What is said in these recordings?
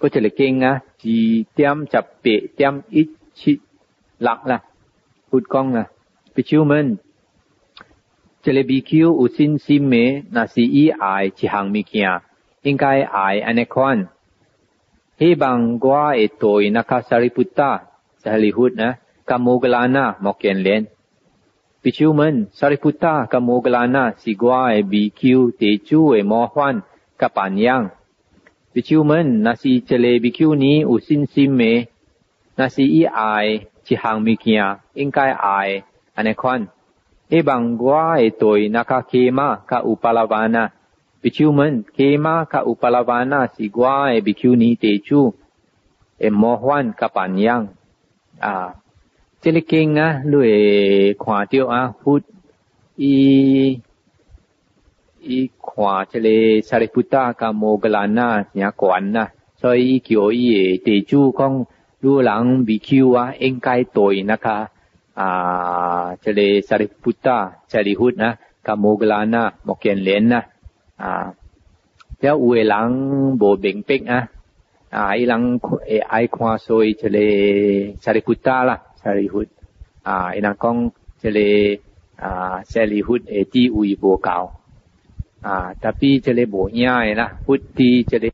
嗰隻嚟經啊，字點十八點一七六啦，佛講啊，比丘們，即個比丘有信心嘅，若是伊愛一項物件，應該愛安尼款。希望我會對那卡薩利布達薩利佛呢，甲摩格拉那莫見連。比丘們，薩利布達甲摩格拉那是我嘅比丘地主嘅模範甲榜樣。บิชิวมันนาซีเจเลบิคิวนี้อุสินซิมเมนาซีอีไอที่หางมีเกียงอิงกายไออันนี้ควันเอบังกว่าเอตัวนักเคมาคาอุปาลวานะบิชิวมันเคมาคาอุปาลวานาสิกว่าเอบิคิวนี้เตจูเอ็มโมฮวันกับปัญญงอ่าเจลิกิงนะด้วยขวาเดียวอ่ะพูดอี i kwa chile Sariputta ka Mogalana nya quan na so i kyo i te chu kong lu lang bi kyu wa en kai toi na ka a à, Sariputta chali hut na ka Mogalana mo ken len na à theo uy lang bo bình bình ai à, lang ai khoa soi chile Sariputta à ai lang kong chile à Sariput e ti uy cao à tapi chale bo nya na e hut ti chale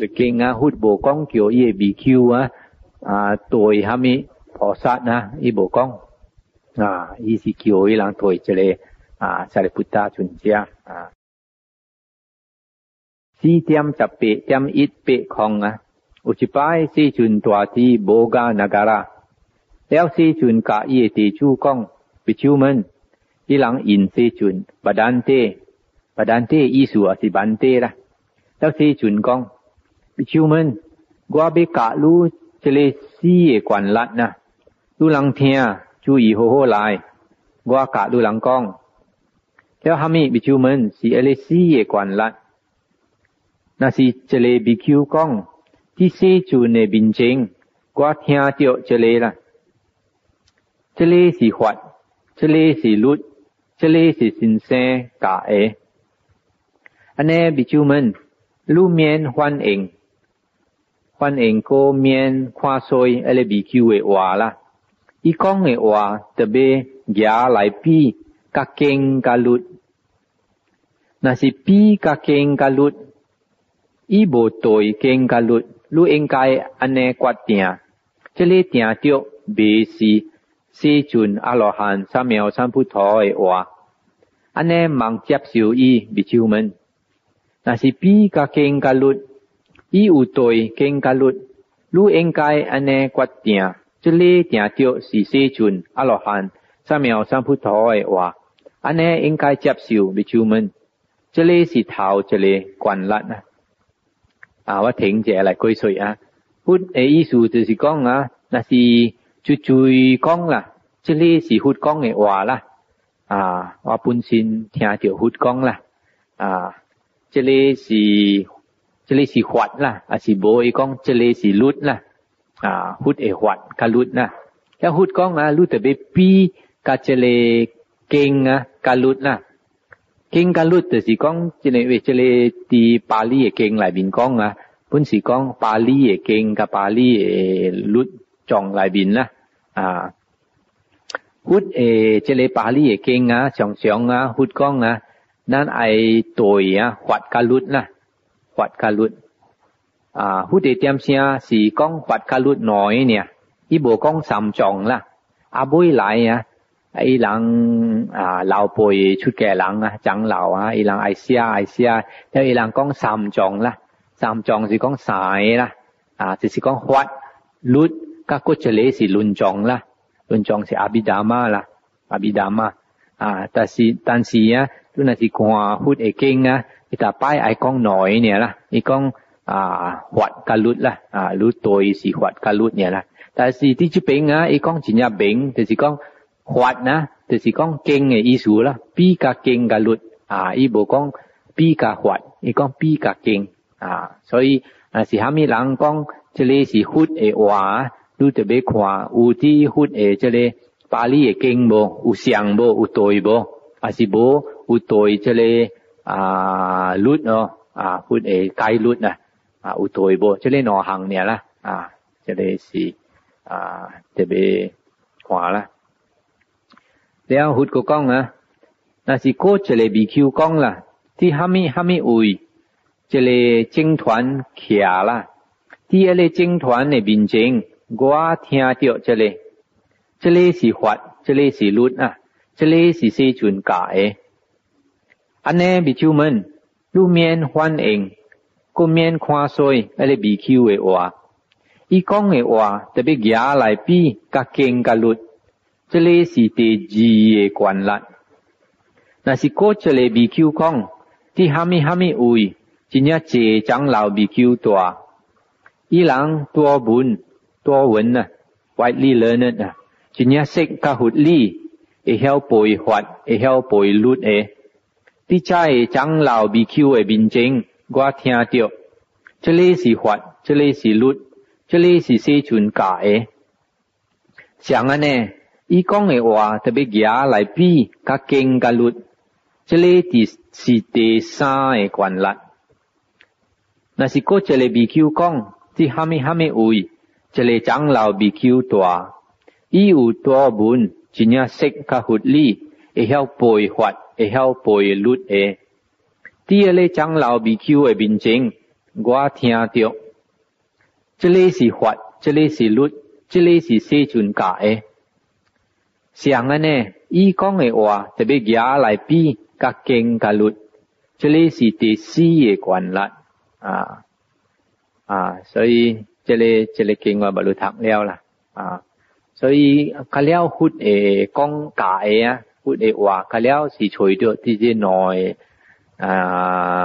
le king a hut bo kong kyo ye bi kyu a à tôi hami phò sát na i bo kong à i si kyo i lang tôi chale à chale putta chun chia à si tiam chap pe tiam it pe khong a uchipai si chun twa ti boga nagara leo si chun ka ye ti chu kong bi chu men 伊人因世尊不单地，不单地意思也是班地啦。那世尊讲，就问我要教汝这个死的观力啦。汝人听注意好好来，我教汝人讲。了下面，比丘们是一个死的观力，那是这个比丘讲，第四尊的面前，我听到这里啦，这里是法，这里是律。这里是新生教会，安尼比丘们路面欢迎，欢迎过面看水，阿个比丘的话啦，伊讲的话特别夹来比甲经甲律，若是比甲经甲律，伊无对经甲律，你应该安尼决定，这里定着袂是。စီจุนอรหันสัมเมียวสัมพุทโธเอวะอันเนมังเจ็บสิวอีบิชิวมันนาสิปีกะเกงกะลุดอีอุตอยเกงกะลุดลู่เองกายอันเนกวัดเตียจุลีเตียเตียวสีสีจุนอรหันสัมเมียวสัมพุทโธเอวะอันเนเองกายเจ็บสิวบิชิวมันจุลีสีเทาจุลีกวนละนะ啊，我听者来归水啊，不诶意思就是讲啊，那是。chú chui con là chứ li chỉ hút con nghệ hòa là à hòa bún xin thia tiểu hút con là à chứ li chỉ chứ li chỉ hoạt là à chỉ bôi con chứ li chỉ lút là à hút ế hoạt cả lút là cái hút con à lút từ bê pi cả chứ li kinh à cả lút là kinh cả lút từ chỉ con chứ li về chứ li thì Bali kinh lại bình con à 本是讲巴黎嘅经甲巴黎嘅律藏内面啦。à hút ê chế lì kinh á chồng chồng á hút con á nan ai tuổi á hoạt ca lút na hoạt ca lút à, hút ê tiêm xia xì con hoạt ca lút nói nè ý con sầm chồng là à bôi lại á ý lăng à lão bồi chút kẻ lăng á chẳng lão á ý lăng ai xia ai xia theo ý lăng con sầm chồng là sầm chồng thì con xài là à thì chỉ con hoạt lút các cô chả lẽ si luân chong là luân chong si abidama là abidama à ta si ta si á tu na si khoa hút e kinh á thì ta pai ai con nói nè là, ai con à hoạt ca lút la à lút tôi si hoạt ca lút nè là, ta si tí chú bing á ai con chỉ nhà bing thì si con hoạt na thì si con kinh cái ý số là pi ca kinh ca lút à ai bộ con pi ca hoạt ai con pi ca kinh à si si hàm con so 啊，是虾米人讲，即个是佛的话，ด你特别看有滴佛诶，即个巴利诶经无，有相无，有对无，啊是无有บ即个啊律哦，啊佛诶戒่啊，啊有ัว即个两า尔啦，啊，่个是啊特别看啦。แล้วหุ่ดก็กล้องนะน่าสิโคเจเลบีคิวก้องล่ะ ที่ฮามิฮามิอุย เจเลจิงถวนเขียล่ะที่เอเลจิงถวนในบินจิง我听着这里，这里是佛，这里是路啊，这里是西准的。安内比丘们，路面欢迎，各面宽水，安里比丘的话。伊讲的话特别野来比，嘎精加露，这里是第二的观念。那是过这里比丘讲，第哈密哈密位，今日这长老比丘多，伊人多笨。多闻呢、啊、widely learned 啊，今年识较活力，会晓背法，会晓背律诶。啲家嘅长老 BQ 嘅面前，我听到，这里是法，这里是律，这里是世尊教嘅。像安尼，伊讲嘅话特别假来比，甲经甲律，这里第是第三嘅关力。若是嗰一个 BQ 讲，啲虾米虾米位。这里长老比丘大，伊有多文，真正识较合理，会晓背法，会晓背律的。第二个长老比丘的面前，我听着，这里是法，这里是律，这里是世尊教的。像安尼，伊讲的话特别举来比，甲经甲律，这里是第四个关啦，啊啊，所以。จเลเจเลยเก่งว่าบรรลุธรรมแล้วล่ะอ่าสุเขาเล้วพูดเอกองกาเอ่ะพูดเอ๋ว่าเขาเล้วสีชวยด้วยที่จะหน่อยอ่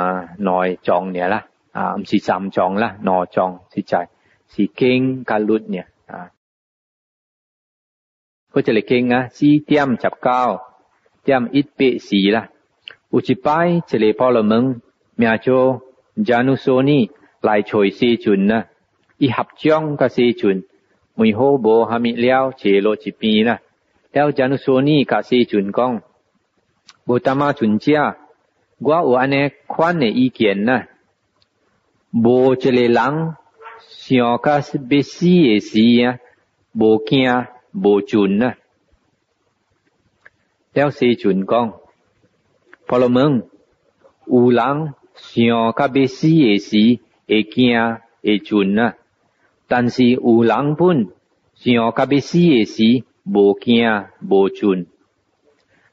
าน่อยจองเนี่ยล่ะอ่าสีจำจองล่ะหน่อจองสีใจสีเก่งการลุดเนี่ย อ่าก็จะเลยเก่งนะสีเตียมจับก้าวเตียมอิดเปสีล่ะ อุจิปายจเลยพอลมึงมีอาโจจานุโซนี่ลายชวยสีจุนนะ伊合掌甲西尊，问好无虾米了，坐落一边啦。了，假如说你甲西尊讲，无他妈尊者，我有安尼款诶意见啦。无一个人想甲是必死的死啊，无惊无尊啊。了，西尊讲，婆罗门有人想甲必死的死，会惊会尊啊。但是有人本想较别死诶时，无惊无惧；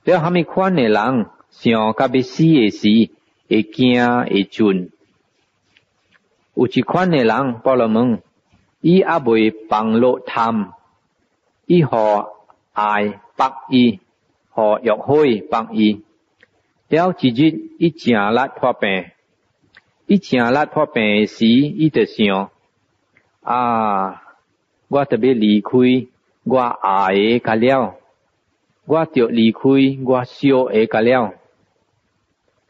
了哈米款的人想较别死诶时，会惊会惧。有一款的人，报罗门，伊阿袂放落贪，伊何爱白伊，何欲去白伊？了一日伊正力破病，伊正力破病时，伊就想。啊！我特别离开我爱的家了，我就离开我小的家了。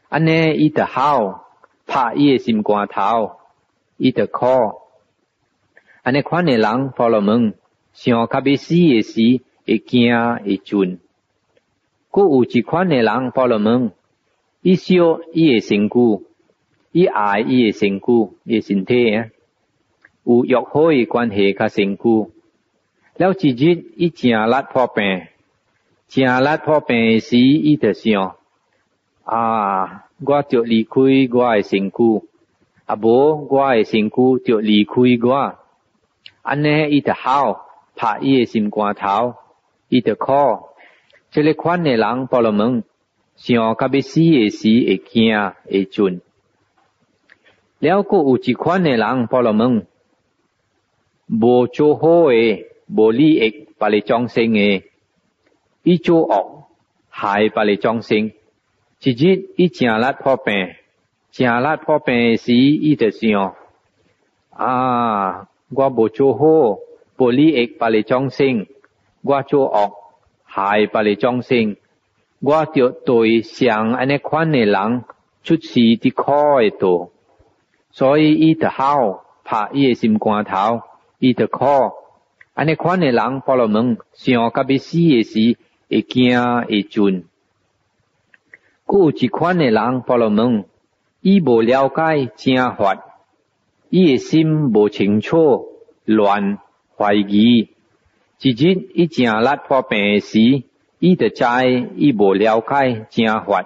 安尼伊就好，拍伊的心肝头，伊就哭。安尼款的人，佛罗门想较要死的时，会惊会准。过有一款的人，佛罗门伊小伊的身躯，伊爱伊的身躯，伊身体啊。有约好诶关系，较辛苦。了一日，伊正力破病，正力破病时，伊就想：啊，我着离开我诶身躯；啊，无我诶身躯着离开我。安尼伊就好拍伊诶心肝头，伊就哭。即个款诶人，波罗门想较要死诶时，会惊会准。了过有一款诶人，波罗门。无做好诶，无利益，百里众生诶。伊做恶害百里众生，一日伊正力破病，正力破病诶时，伊就想：啊，我无做好，无利益，百里众生；我做恶害百里众生，我着对像安尼款诶人出事伫可诶多，所以伊就好拍伊诶心肝头。伊著靠安尼款诶人，巴罗门想特要死诶时，会惊准。尊。过一款诶人，巴罗门伊无了解正法，伊诶心无清楚，乱怀疑。一日伊正力破病时，伊著知伊无了解正法，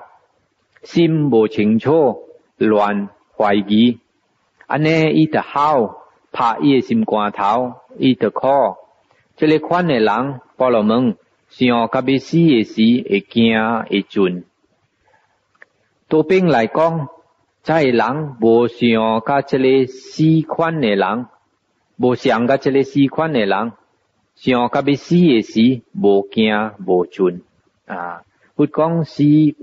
心无清楚，乱怀疑。安尼伊著好。怕伊诶心肝头，伊著苦。即个款诶人，巴罗门想甲要死诶时，会惊会准。多边来讲，即个人无想甲即个死款诶人，无想甲即个死款诶人，想甲要死诶时，无惊无准啊！不讲死人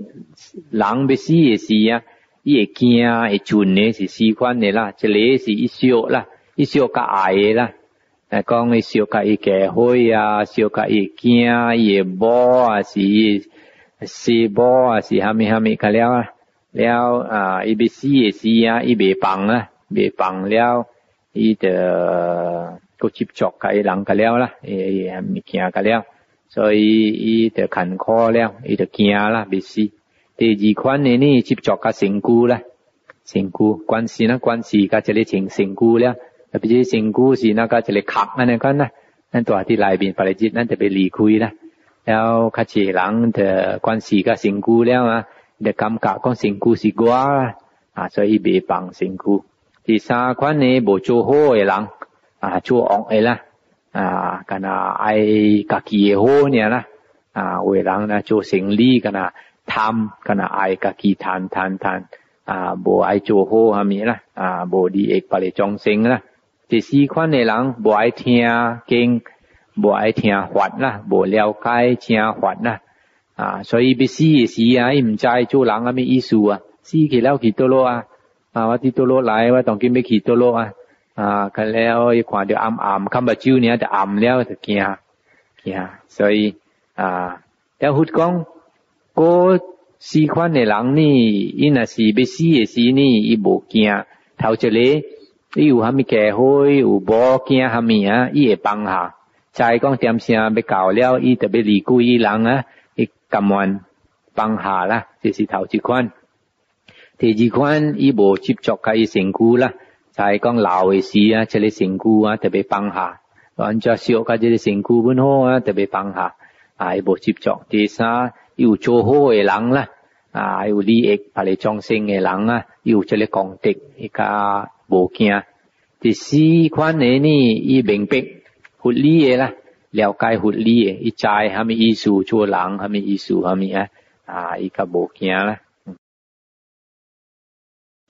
要死诶时啊，伊会惊会准诶是死款诶啦，即个是小啦。伊小甲矮诶啦，诶，讲伊小甲伊结婚啊，小甲伊惊伊诶某啊，是伊是某啊，是虾米虾米，甲了啊，了啊，伊要死诶死啊，伊未放啊，未放了，伊着过接触甲伊人甲了啦，伊伊毋惊甲了，所以伊着艰苦了，伊着惊啦，未死。第二款诶呢，接触较身躯啦，身躯关系啦，关系甲即个情身躯了。แต่ปีจิสิงกู้สีนั่ก็จะเลยขับนั่นก็นะนั่นตัวที่ลายบินปริจิตนั่นจะไปหลีคุยนะแล้วข้าเฉหลังเดอความสีก็สิงกู้แล้วนะเด็กกรรมกะก็สิงกู้สิกว่าอ่ะสอยเบปังสิงกู้ที่สาควันี้บโจโฮเอหลังอ่าชั่องเอล่ะอ่ากันไอกะกีโฮเนี่ยนะอ่าเวลังนะโจสิงลีกันนะทำกันนะไอกะกีทันทันทันอ่าโบไอโจโฮฮามีนะอ่าโบดีเอกปริจงสิงนะ第四款的人无爱听经，无爱听法啦，无了解正法啦，啊，所以必死的死啊，伊毋知道做人阿咩意思啊，死去了去倒落啊，啊，我伫倒落来，我当紧要去倒落啊，啊，看了伊看着暗暗，看目久呢就暗了就惊，惊，所以啊，要佛讲，嗰四款的人呢，因若是必死的死呢，伊无惊，头一个。伊有啥物家伙，有无惊啥物啊？伊会放下。再讲点声，要教了，伊特别离开伊人啊，伊甘愿放下啦。即是头一款，第二款，伊无接触甲伊成躯啦。再讲老诶事啊，即个成躯啊，特别放下。按照小要即个身成故，好啊，特别放下。啊，伊无接触。第三，伊有做好诶人啦。啊，有利益别个众生诶人啊，有即个功德，伊较无惊。第四款诶呢，伊明白佛理诶啦，了解佛理诶，伊知虾米意思做人，虾米意思虾米啊，啊，伊较无惊啦。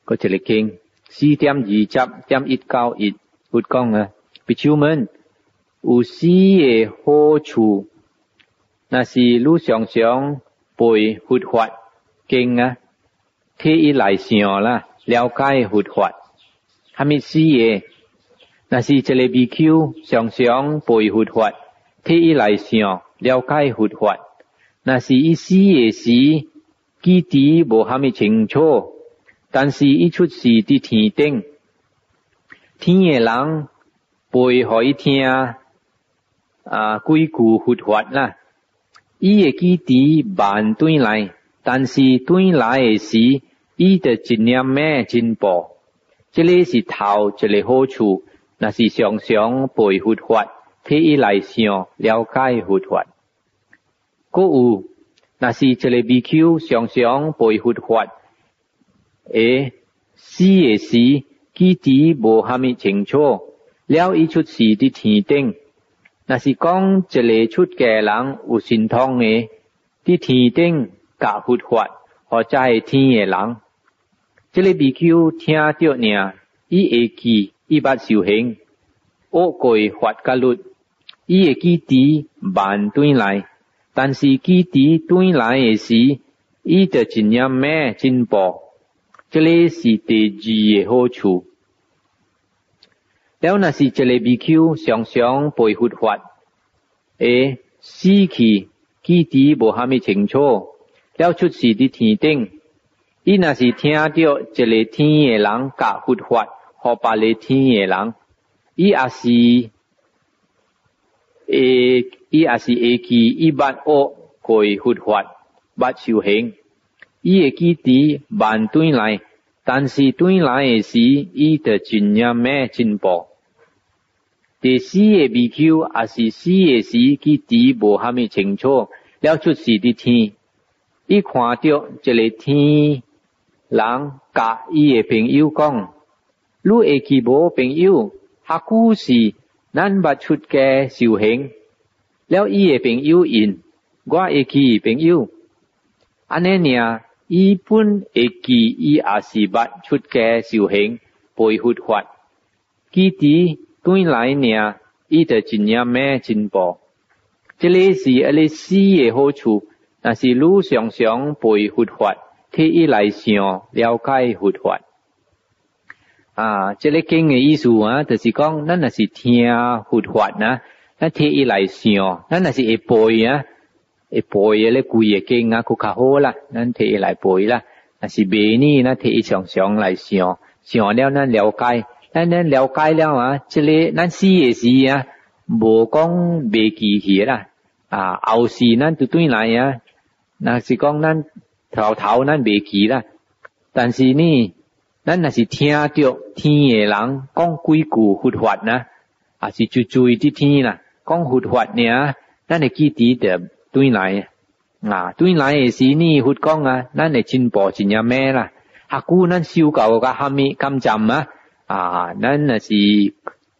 ก็จะเลยเก่งสี่เตรียมยีจับเตรียมอิดเก้าอิดพูดกล้องนะปิชิวมันอุซีเอโฮชูนาซีลู่สองสองป่วยหุดหวัด经啊，听以来想啦，了解佛法，哈密事业，那是这里必修，常常背佛法，听以来想，了解佛法，那是一事业时，基地无哈密清楚，但是一出事的天顶天爷人背可以听啊，啊，归古佛法啦，伊个基地慢转来。但是对来时，伊就一念咩进步。这里是头，一个好处；那是常常背佛法，替伊来想了解佛法。各有，那是这里比较常常背佛法。哎，是也是，基底无虾米清楚，了伊出事的天顶。那是讲一个出家人有神通诶，伫天顶 cả hụt hoạt họ chạy thiên 野人。这个 BQ 听到呢，伊会记，伊捌修行，学过法戒律，伊会记伫慢转来，但是记伫转来诶时，伊着尽量咩进步。这个是第二个好处。แล้วนั่นสิเจเลบีคิวสองสองป่วยหุดหวัดเอซีขีกี้ตีบ่ฮามิเชิงโช了出世的天顶，伊若是听到一个天诶人教佛法，互别个天诶人，伊也是，会，伊也是会记伊不恶，改佛法，捌修行，伊会记伫办转来，但是转来诶时，伊著尽量咩进步？第四个 BQ，也是四个时，记伫无虾米清楚，了出世的天。伊看到一个天人甲伊诶朋友讲，如会起无朋友，下古是咱办出家修行。了伊诶朋友因，我一起朋友，安尼尔，伊本会记伊也是办出家修行，背佛法，基底转来尔，伊得真正咩进步？即个是阿弥死诶好处。但是愈常常背佛法，刻意来想了解佛法。啊，这个经的意思啊，就是讲，咱若是听佛法呐，那刻意来想，咱若是会背啊，会背啊，咧，贵嘅经啊，佫较好啦，咱刻意来背啦。若是未呢，咱刻意常常来想，想了咱了解，咱咱了解了啊，这个咱死也是啊，无讲未记起啦。啊，后世咱就对来啊，那是讲，咱头头，咱未记啦。但是呢，咱若是听着天诶人讲鬼句佛法呢，也是就注意啲天啦？讲佛法呢，啊，会记得得转来啊？啊转来时呢，佛讲啊，咱会进步尊有咩啦？啊，故咱修烧个下面金针啊？啊，咱若是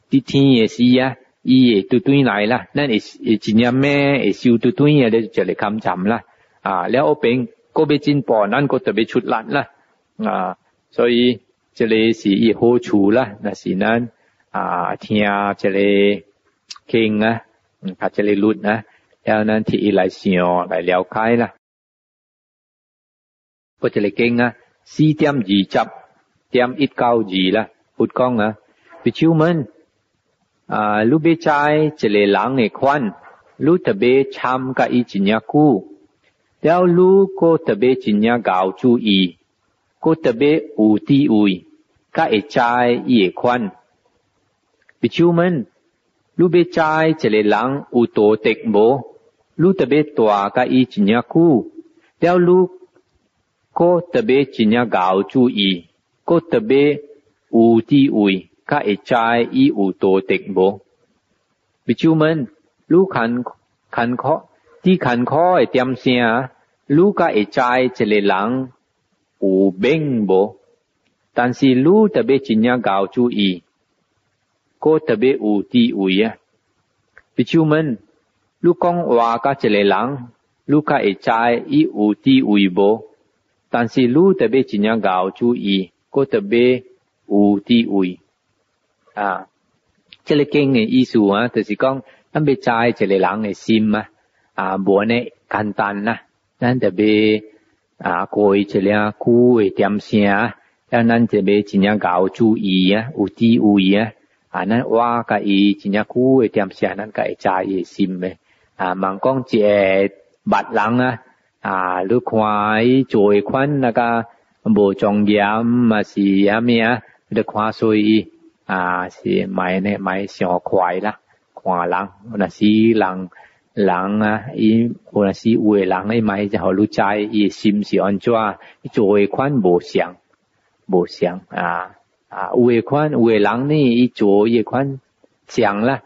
啲天诶事啊，伊会都转来啦。咱会会尊有咩？修烧对转咧，就嚟金针啦。啊，了边个别进步，咱个特别出力啦，啊，所以这里是伊好处啦，那是咱啊听这里听啊，嗯，这里录啊，后咱提来想来了解啦，我这里经啊，四点二十点一九二啦，พ讲啊，ก้อ啊，นะ在这里ิ的มั特别่า一ูกเ了，如果特别今年搞注意，特别有地位，加一再一款。比如们，如果在这类人有道德无，如果再加一今年苦，了，如果特别今年搞注意，特别有地位，加一在一有道德无。比如们，如看看看啲坎坷嘅點聲，愈加會知一個人有病無，但是愈特別真正搞注意，個特別有地位啊！比如們，愈講話甲一個人，愈加會知伊有地位無，但是愈特別真正搞注意，個特別有地位啊！即、這個經嘅意思啊，就是講，咱要知一個人嘅心啊。啊，无安尼简单啦。咱特别啊，过一寡久诶点声，咱特别真正较有注意啊，有注意啊。啊，咱我甲伊真正久诶点声，咱较会知伊诶心诶。啊，毋讲一个目人啊，啊，你看伊做一款那个无庄严嘛，是甚物啊？你看所以啊，是卖咧卖相快啦，看人那是人。人啊，伊有若是有诶人去嘛一只互你知伊心是安怎？伊做诶款无像无像啊啊！有款有诶人呢，伊做诶款像啦，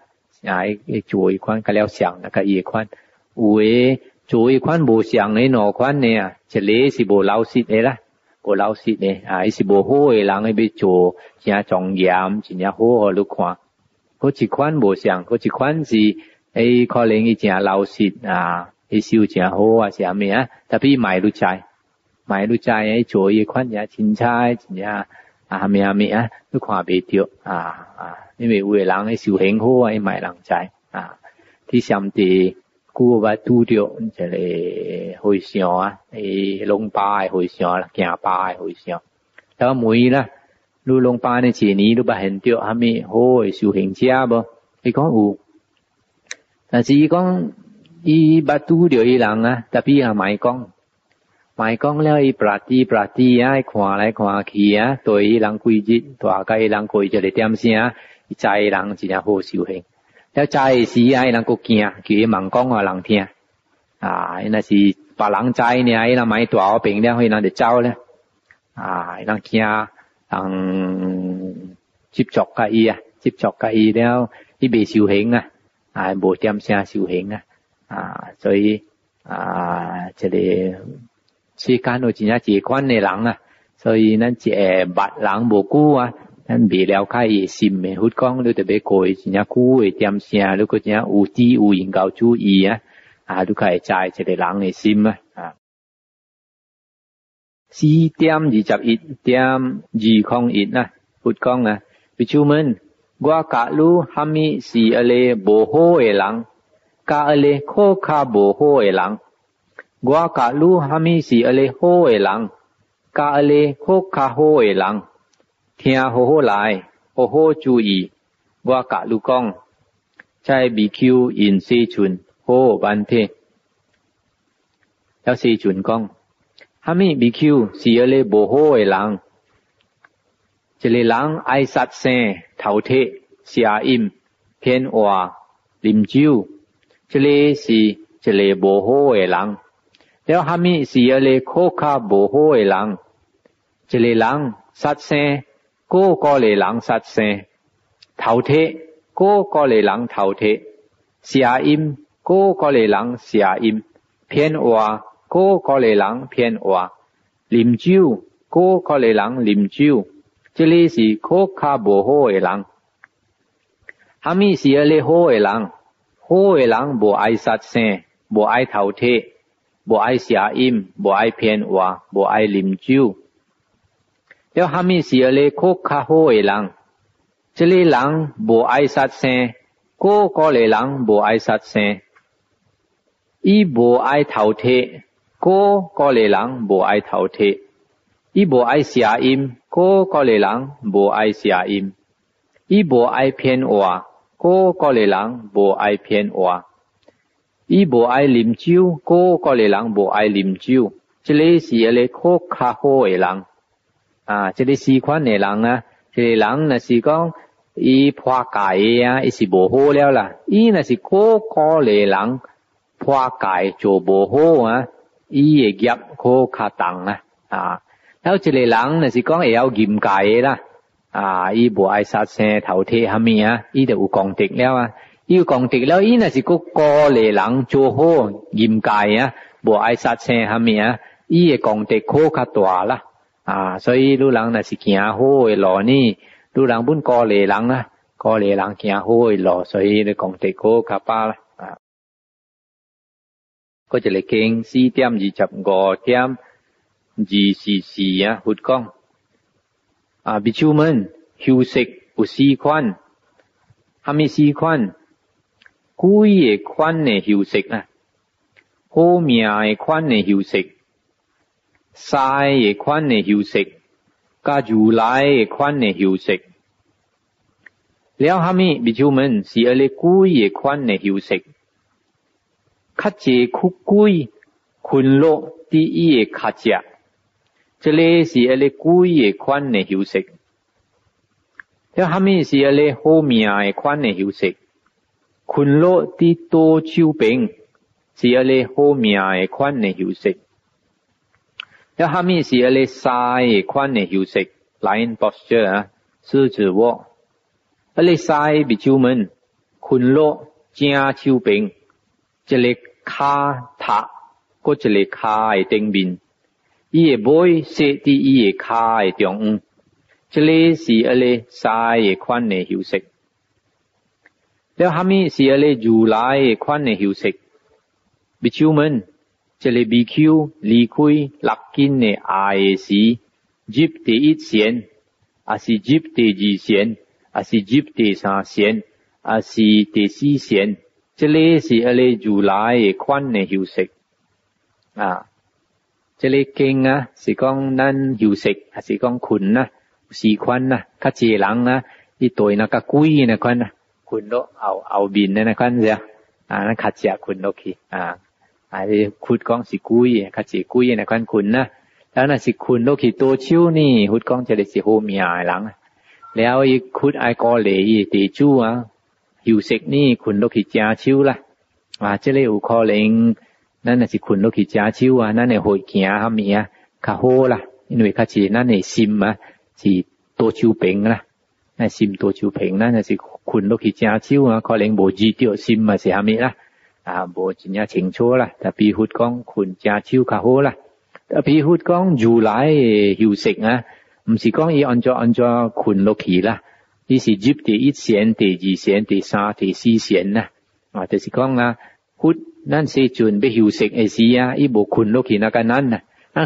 啊，伊做一款甲了啦，甲伊诶款，有诶做一款无像诶哪款呢啊？一个是无老实诶啦，无老实诶啊，伊是无好诶人咧。要做成重真正好路看，嗰一款无像嗰一款是。เอ้คนเองอีเจ้าเราสิอ่าอีสิวเจ้าโหอ่ะเสียเมียแ้่พี่ไม่รู้ใจไม่รู้ใจไอ้โจยคนเนี้ชินชัยเนี้ยอ่าเมียเมียนึกความไปเดียวอ่าอ่านี่เวลางไอ้สิวเห็นโหไอ้ไม่รังใจอ่าที่สามตีกูว่าดูเดียวจะเลยหุ่ยเสียวไอ้ลงป้ายหุ่ยเสียวแก่ป้ายหุ่ยเสียวแล้วมวยละรู้ลงป้ายในเฉนี้รู้ไปเห็นเดียวทะไมโอ้ยสิวเห็นเจียบ่ไอ้ก็อนอู้但是伊讲伊捌拄着伊人啊，特别啊买讲，买讲了伊不拉地不拉地啊，看来看去啊，对伊人规矩，大概伊人规矩就点声，伊在人真正好修行。要在时啊，伊人国惊，叫伊盲讲啊，人听啊，若是别人在呢，伊人买大个饼了伊那得走嘞啊，伊人惊，人接触甲伊啊，接触甲伊了，伊未修行啊。啊，无点声修行啊，啊，所以啊，这个世间有真正一款诶人啊，所以咱一个捌人无久啊，咱未了解伊心诶，佛讲你特别过真正久诶点声，如果真正有知有研究注意啊，啊，你可以知一个人诶心啊，啊。四点二十一点二空一啊，佛讲啊，比丘们。我甲你虾米是安尼无好诶人，甲安尼好卡无好诶人。我甲你虾米是安尼好诶人，甲安尼好卡好诶人。听好好来，好好注意。我甲你讲，在未求因世尊好万遍。要世尊讲，虾米未求是安尼无好诶人。一个人爱杀生。头铁、邪淫、骗话、啉酒，这里是一个无好的人。𠮶 虾米是一个好卡无好的人。𠮶 个人杀生，个个个人杀生。头铁、个个个人头铁、邪淫、个个人邪淫。骗话、个个人骗话、啉酒、个个人啉酒。Chile si koka bo hoe lang. Hami si ele hoe lang. Hoe lang bo ai sat sen, bo ai thao the, bo ai sia im, bo ai pien wa, bo ai lim chiu. Leo hami si ele koka hoe lang. Chile lang bo ai sat sen, ko ko le lang bo ai sat sen. I bo ai thao the, ko ko le lang bo ai thao the. 伊无爱写，音，个个类人无爱写。音；伊无爱偏话，个个类人无爱偏话；伊无爱啉酒，个个类人无爱啉酒。这里是一个可较好诶人，啊，这里四款诶人啊，这个人若是讲伊破戒啊，伊是无好了啦。伊若是个个类人破戒就无好啊，伊诶业可较重啊，啊。有啲人，若是讲会有境界嘅啦。啊，伊无爱杀生、头铁虾米啊？伊著有功德了啊。有功德了，伊若是个高年人做好境界啊，无爱杀生虾米啊？伊诶功德可较大啦。啊，所以女人若是行好诶路呢。女人本高年人啊，高年人行好诶路，所以你功德可较巴啦。啊，嗰就嚟经四点二十五点。二西四啊，佛讲啊！比丘们休息不四款，哈咪四宽，贵也宽呢休息啊，好命也宽呢休息，晒也宽呢休息，加煮来也宽呢休息。了哈咪比丘们是阿咧龟也宽呢休息，卡者酷贵，困落第一卡者。这里是一个跪的款的休息，这下面是一个好命的款的休息，困落的多丘饼，是一个好命的款的休息，这下面是一个晒的款的休息 l i o n posture 啊，狮子卧，晒比丘们，困落加丘饼。这里卡塔，搁这里卡的顶面。伊个背设在伊个卡诶中央，这里是阿里三个款诶休息。了，下面是阿里如来诶款诶休息。闭丘门，这里比丘离开六斤诶阿诶是，一、二、三、一、十二、十三、十四、十五、十六、十七、十八、十九、二十、二十一、二十二、二十三十二十二十一二十二二十三四、二即个这里是阿里如来诶款诶休息啊。这里经啊，是讲咱休息，还是讲困呐？น款呐，較濟人啊，伊對那個鬼那款啊，困到後後面的那款是啊，啊，咱較濟困落去啊，啊，是ขุด講是鬼，較濟鬼那款困ะแล้วน่ะสิคุณโลกิโตชิวนี่หุดกองจะได้สิโฮมีอายหลัง แล้วอีคุดไอกอเลยตีจู้อ่ะหิวเซกนี่คุณโลกิจ้าชิวล่ะอาจจะเลี้ยวคอเลง咱那是困落去加州啊，咱你会惊哈咪啊，较好啦，因为它是咱你心啊是多丘平啦，那心多丘平，咱那是困落去加州啊，可能无知掉心啊是哈咪啦，啊无真正清楚啦，特比胡讲困加州较好啦，特比胡讲如来休息啊，毋是讲伊按照按照困落去啦，伊是入第一线，第二线，第三线，第四线呐，啊就是讲啊。ุดนั่นซีจุนไปหิวเสกเอเชียอีบุคุณโลกีนักนั้นนะ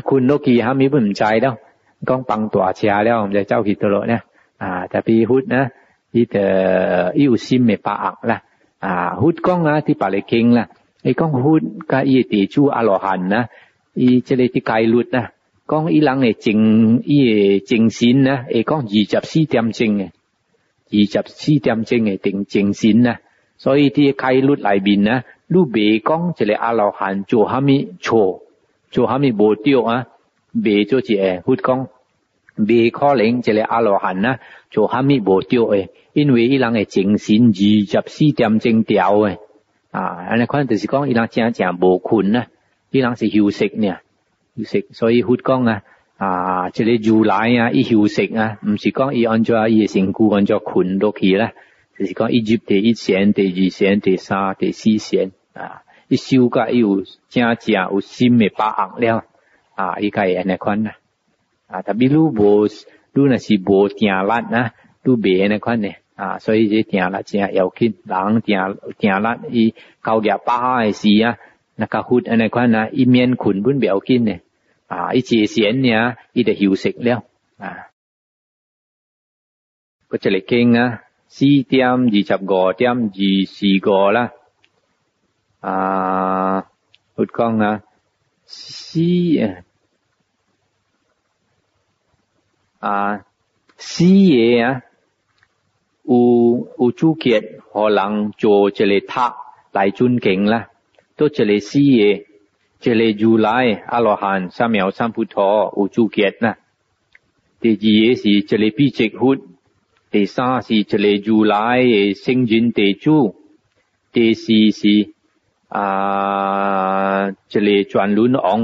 คุณโลกีฮะมีบุญใจแล้วก้องปังตัวเชียแล้วผมจะเจ้าหิตโลเนี่ยอ่า แต่ปีหุดนะที่เตออิวซิมเมปะอักละอ่าฮุดก้องนะที่ปาเลเคงละไอ้ก้องฮุดก็อีติชูอรหันนะอีเจเลติกายหลุดนะก้องอีหลังเอีจิงอีจิงซินนะไอ้ก้องยี่จับสี่เตียมจิงไงยี่จับสี่เตียมจิงไงติงจิงซินนะ所以ที่ใครลุดไหลินนะ lu bề con chỉ là alo hàn chỗ hàm hami chỗ chỗ hami bồ tiêu á bề chỗ chỉ e hút con bề khó lên chỉ là alo hàn á chỗ hami bồ tiêu ấy in vì ilang ấy chính xin gì chấp si tiệm chính điều ấy à anh ấy khoan thì con ilang chẳng chẳng bồ khun á ilang là hữu sịch nè hữu sịch so 以 hút con á à chỉ là dù lại à, ý hữu sịch à, không chỉ con ý anh cho ý sinh cu anh cho khun đôi khi là 就是讲一级第一弦、第二弦、第三、第四弦。啊，一修改又正正有心诶把握了啊，一会也那款呐啊，特别如无，如若是无定力如都没那款呢啊，所以这定力正要紧，人定定力，伊搞点把下的事啊，那个安那款啊，一面困不要紧呢啊，一吃闲呢，一得休息了啊，个这来经啊，四点二十五点二四五啦。à, một con à, si à si à, ye à u u chu kiệt họ lặng chỗ chỉ lệ thạc tại chun kính là tôi chỉ lệ si ye chỉ lệ du lai alohan sam miao sam phu thọ u chu kiệt na, thì gì gì chỉ lệ bi trịch hút thì sa gì chỉ lệ du lai sinh duyên tế chu thì gì gì อาเจเลจวนลุนอง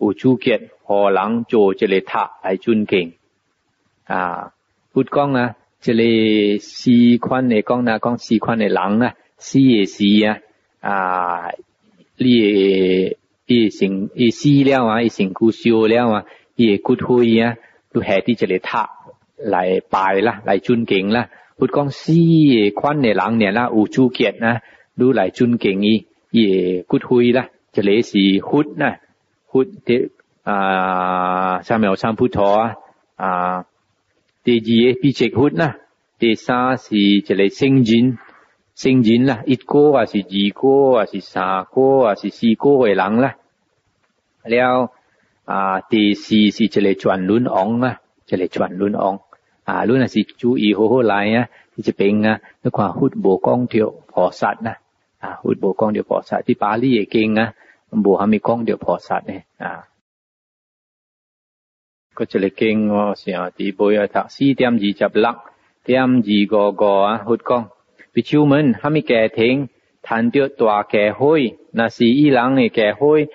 อุชูเกียตหอหลังโจจเลทะไอจุนเก่งอ่าพูดก้องนะจเลสีควันในก้องนะก้องสีควันในหลังนะสีเอสีอ่ะอ่าเรียอีสิงอสีแล้วอ่ะอีสิงกูเชียวแล้วอ่ะอกูทุยอ่ะดูแห่ที่จเลทะไหลไปละหลจุนเก่งละพูดก้องสีควันในหลัง เนี่ยนะอุชูเกีตนะ ดูไหลจุนเก่งอี也骨灰啦，这里是佛呐，佛的啊，三藐三菩提啊，啊，第二比切佛呐，第三是这里圣人，圣人啦，一个啊是二个啊是三个啊是四个的人啦，了啊，第四是这里转轮王啊，这里转轮王啊，轮啊是注意好好来啊，这边啊，你看佛无讲到菩萨呐。à hụt bộ con điều sát thì bá lý kinh á bộ hàm mi con điều phò sát này à có chỉ là kinh ngô xin thì bây giờ thạc sĩ tiêm gì chập lắc tiêm gì gò gò á hụt con vì chiếu mình hàm mi kẻ thính thành tiêu tòa kẻ hôi là sĩ lăng này kẻ hôi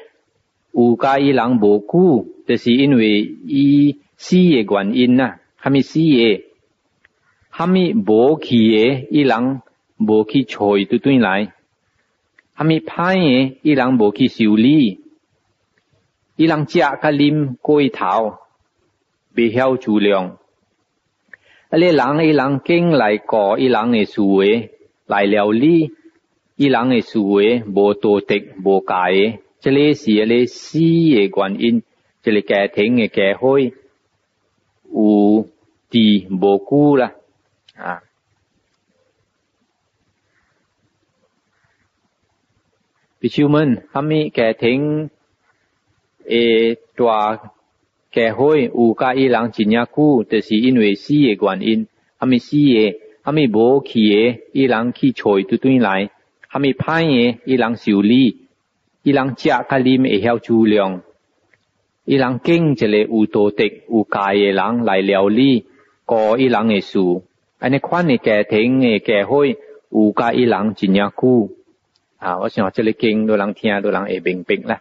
u ca y lăng bộ cũ thì là 因为 y sĩ ye quan in na hàm mi sĩ hàm mi bộ khí ye y lăng bộ khí trời tụi tụi lại 阿们歹诶，伊人无去修理，伊人食甲啉过头，未晓自量。啊，你人伊人经来过，伊人诶思维来了理，伊人诶思维无道德无界，这个是个死诶原因，这个家庭嘅家伙有地无辜啦啊。弟兄们，哈咪家庭诶大解开，有家一人几年苦，就是因为死的原因，他们死的，他们无去的，一人去财就转来，他们歹的，一人修理，一人食家啉面会晓煮量，一人拣一个有道德、有家的人来料理过一人的事，安尼款的家庭的家开，有家一人几年苦。啊，我想这里经多人听，多人爱听听咧。